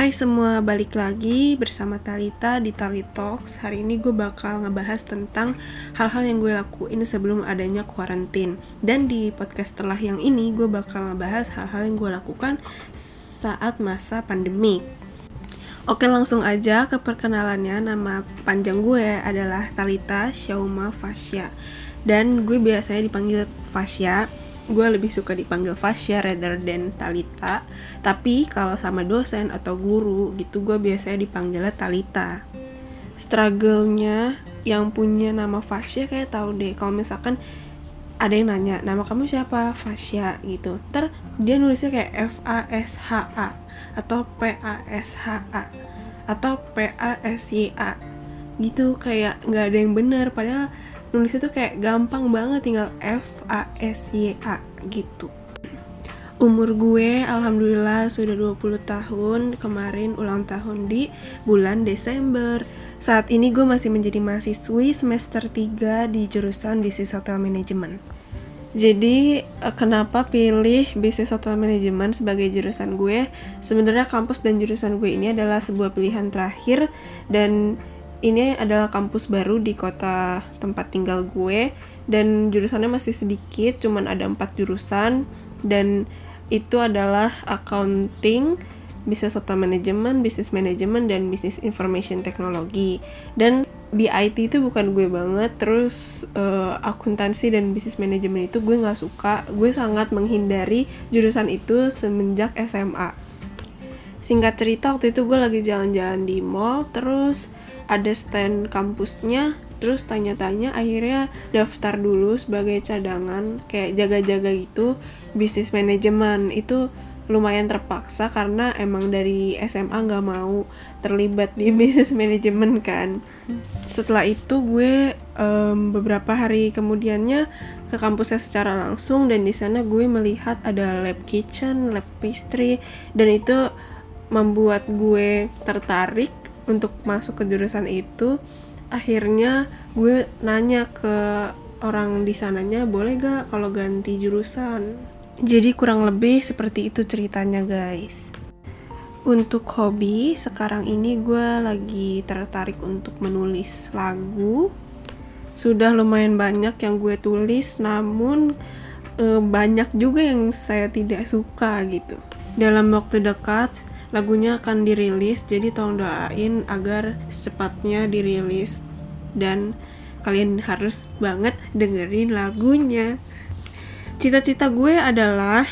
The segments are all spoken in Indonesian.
Hai semua, balik lagi bersama Talita di Tali Talks. Hari ini gue bakal ngebahas tentang hal-hal yang gue lakuin sebelum adanya kuarantin. Dan di podcast setelah yang ini, gue bakal ngebahas hal-hal yang gue lakukan saat masa pandemi. Oke langsung aja ke perkenalannya Nama panjang gue adalah Talita Syauma Fasya Dan gue biasanya dipanggil Fasya gue lebih suka dipanggil Fasya rather than Talita. Tapi kalau sama dosen atau guru gitu gue biasanya dipanggilnya Talita. Struggle-nya yang punya nama Fasya kayak tahu deh. Kalau misalkan ada yang nanya nama kamu siapa? Fasya gitu. Ter dia nulisnya kayak F A S H A atau P A S H A atau P A S Y A gitu. Kayak nggak ada yang benar. Padahal nulisnya tuh kayak gampang banget tinggal F A S Y A gitu. Umur gue alhamdulillah sudah 20 tahun. Kemarin ulang tahun di bulan Desember. Saat ini gue masih menjadi mahasiswi semester 3 di jurusan Business Hotel Management. Jadi eh, kenapa pilih bisnis hotel Management sebagai jurusan gue? Sebenarnya kampus dan jurusan gue ini adalah sebuah pilihan terakhir dan ini adalah kampus baru di kota tempat tinggal gue dan jurusannya masih sedikit cuman ada empat jurusan dan itu adalah accounting business hotel management, business management, dan business information technology. Dan BIT itu bukan gue banget, terus uh, akuntansi dan business management itu gue nggak suka. Gue sangat menghindari jurusan itu semenjak SMA. Singkat cerita, waktu itu gue lagi jalan-jalan di mall, terus ada stand kampusnya terus tanya-tanya akhirnya daftar dulu sebagai cadangan kayak jaga-jaga gitu bisnis manajemen. Itu lumayan terpaksa karena emang dari SMA nggak mau terlibat di bisnis manajemen kan. Setelah itu gue um, beberapa hari kemudiannya ke kampusnya secara langsung dan di sana gue melihat ada lab kitchen, lab pastry dan itu membuat gue tertarik untuk masuk ke jurusan itu akhirnya gue nanya ke orang di sananya boleh gak kalau ganti jurusan? Jadi kurang lebih seperti itu ceritanya guys. Untuk hobi sekarang ini gue lagi tertarik untuk menulis lagu. Sudah lumayan banyak yang gue tulis namun e, banyak juga yang saya tidak suka gitu. Dalam waktu dekat lagunya akan dirilis jadi tolong doain agar secepatnya dirilis. Dan kalian harus banget dengerin lagunya. Cita-cita gue adalah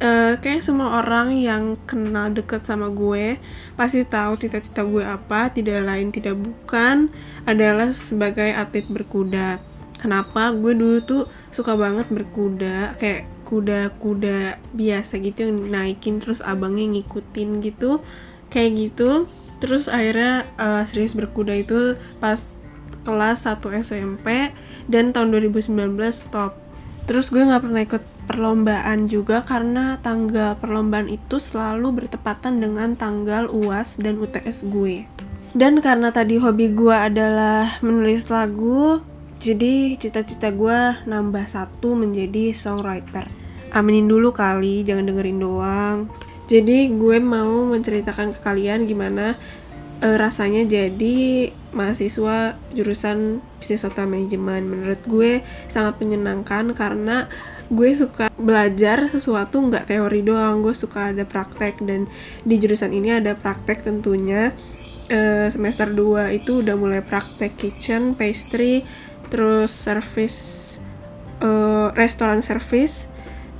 uh, kayak semua orang yang kenal deket sama gue pasti tahu cita-cita gue apa tidak lain tidak bukan adalah sebagai atlet berkuda. Kenapa? Gue dulu tuh suka banget berkuda kayak kuda-kuda biasa gitu yang naikin terus abangnya ngikutin gitu kayak gitu. Terus akhirnya uh, serius berkuda itu pas kelas 1 SMP dan tahun 2019 stop. Terus gue nggak pernah ikut perlombaan juga karena tanggal perlombaan itu selalu bertepatan dengan tanggal UAS dan UTS gue. Dan karena tadi hobi gue adalah menulis lagu jadi cita-cita gue nambah satu menjadi songwriter. Aminin dulu kali, jangan dengerin doang. Jadi gue mau menceritakan ke kalian gimana uh, rasanya jadi mahasiswa jurusan bisnis hotel manajemen. Menurut gue sangat menyenangkan karena gue suka belajar sesuatu nggak teori doang. Gue suka ada praktek dan di jurusan ini ada praktek tentunya. Uh, semester 2 itu udah mulai praktek kitchen, pastry, terus service uh, restoran service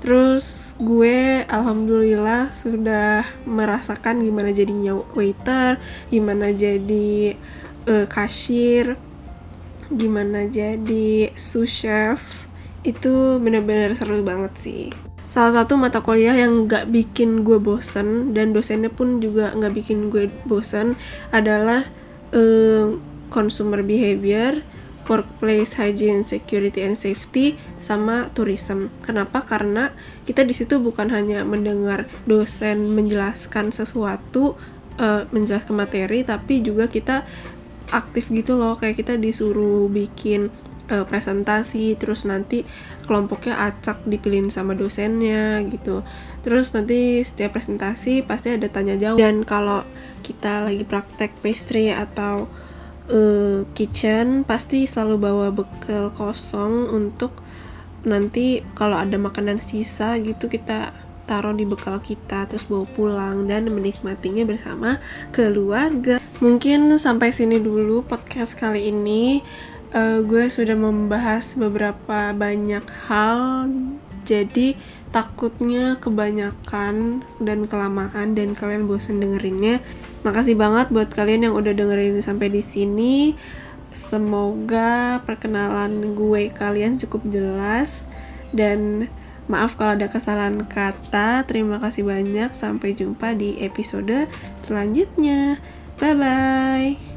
terus gue alhamdulillah sudah merasakan gimana jadinya waiter gimana jadi uh, kasir gimana jadi sous chef. Itu bener-bener seru banget sih. Salah satu mata kuliah yang gak bikin gue bosen dan dosennya pun juga gak bikin gue bosen adalah uh, consumer behavior workplace hygiene, security and safety sama tourism. Kenapa? Karena kita di situ bukan hanya mendengar dosen menjelaskan sesuatu, uh, menjelaskan materi, tapi juga kita aktif gitu loh, kayak kita disuruh bikin uh, presentasi, terus nanti kelompoknya acak dipilihin sama dosennya gitu. terus nanti setiap presentasi pasti ada tanya jawab dan kalau kita lagi praktek pastry atau uh, kitchen pasti selalu bawa bekal kosong untuk nanti kalau ada makanan sisa gitu kita taruh di bekal kita terus bawa pulang dan menikmatinya bersama keluarga. Mungkin sampai sini dulu podcast kali ini. Uh, gue sudah membahas beberapa banyak hal, jadi takutnya kebanyakan dan kelamaan dan kalian bosan dengerinnya. Makasih banget buat kalian yang udah dengerin sampai di sini. Semoga perkenalan gue kalian cukup jelas dan Maaf kalau ada kesalahan kata. Terima kasih banyak. Sampai jumpa di episode selanjutnya. Bye bye.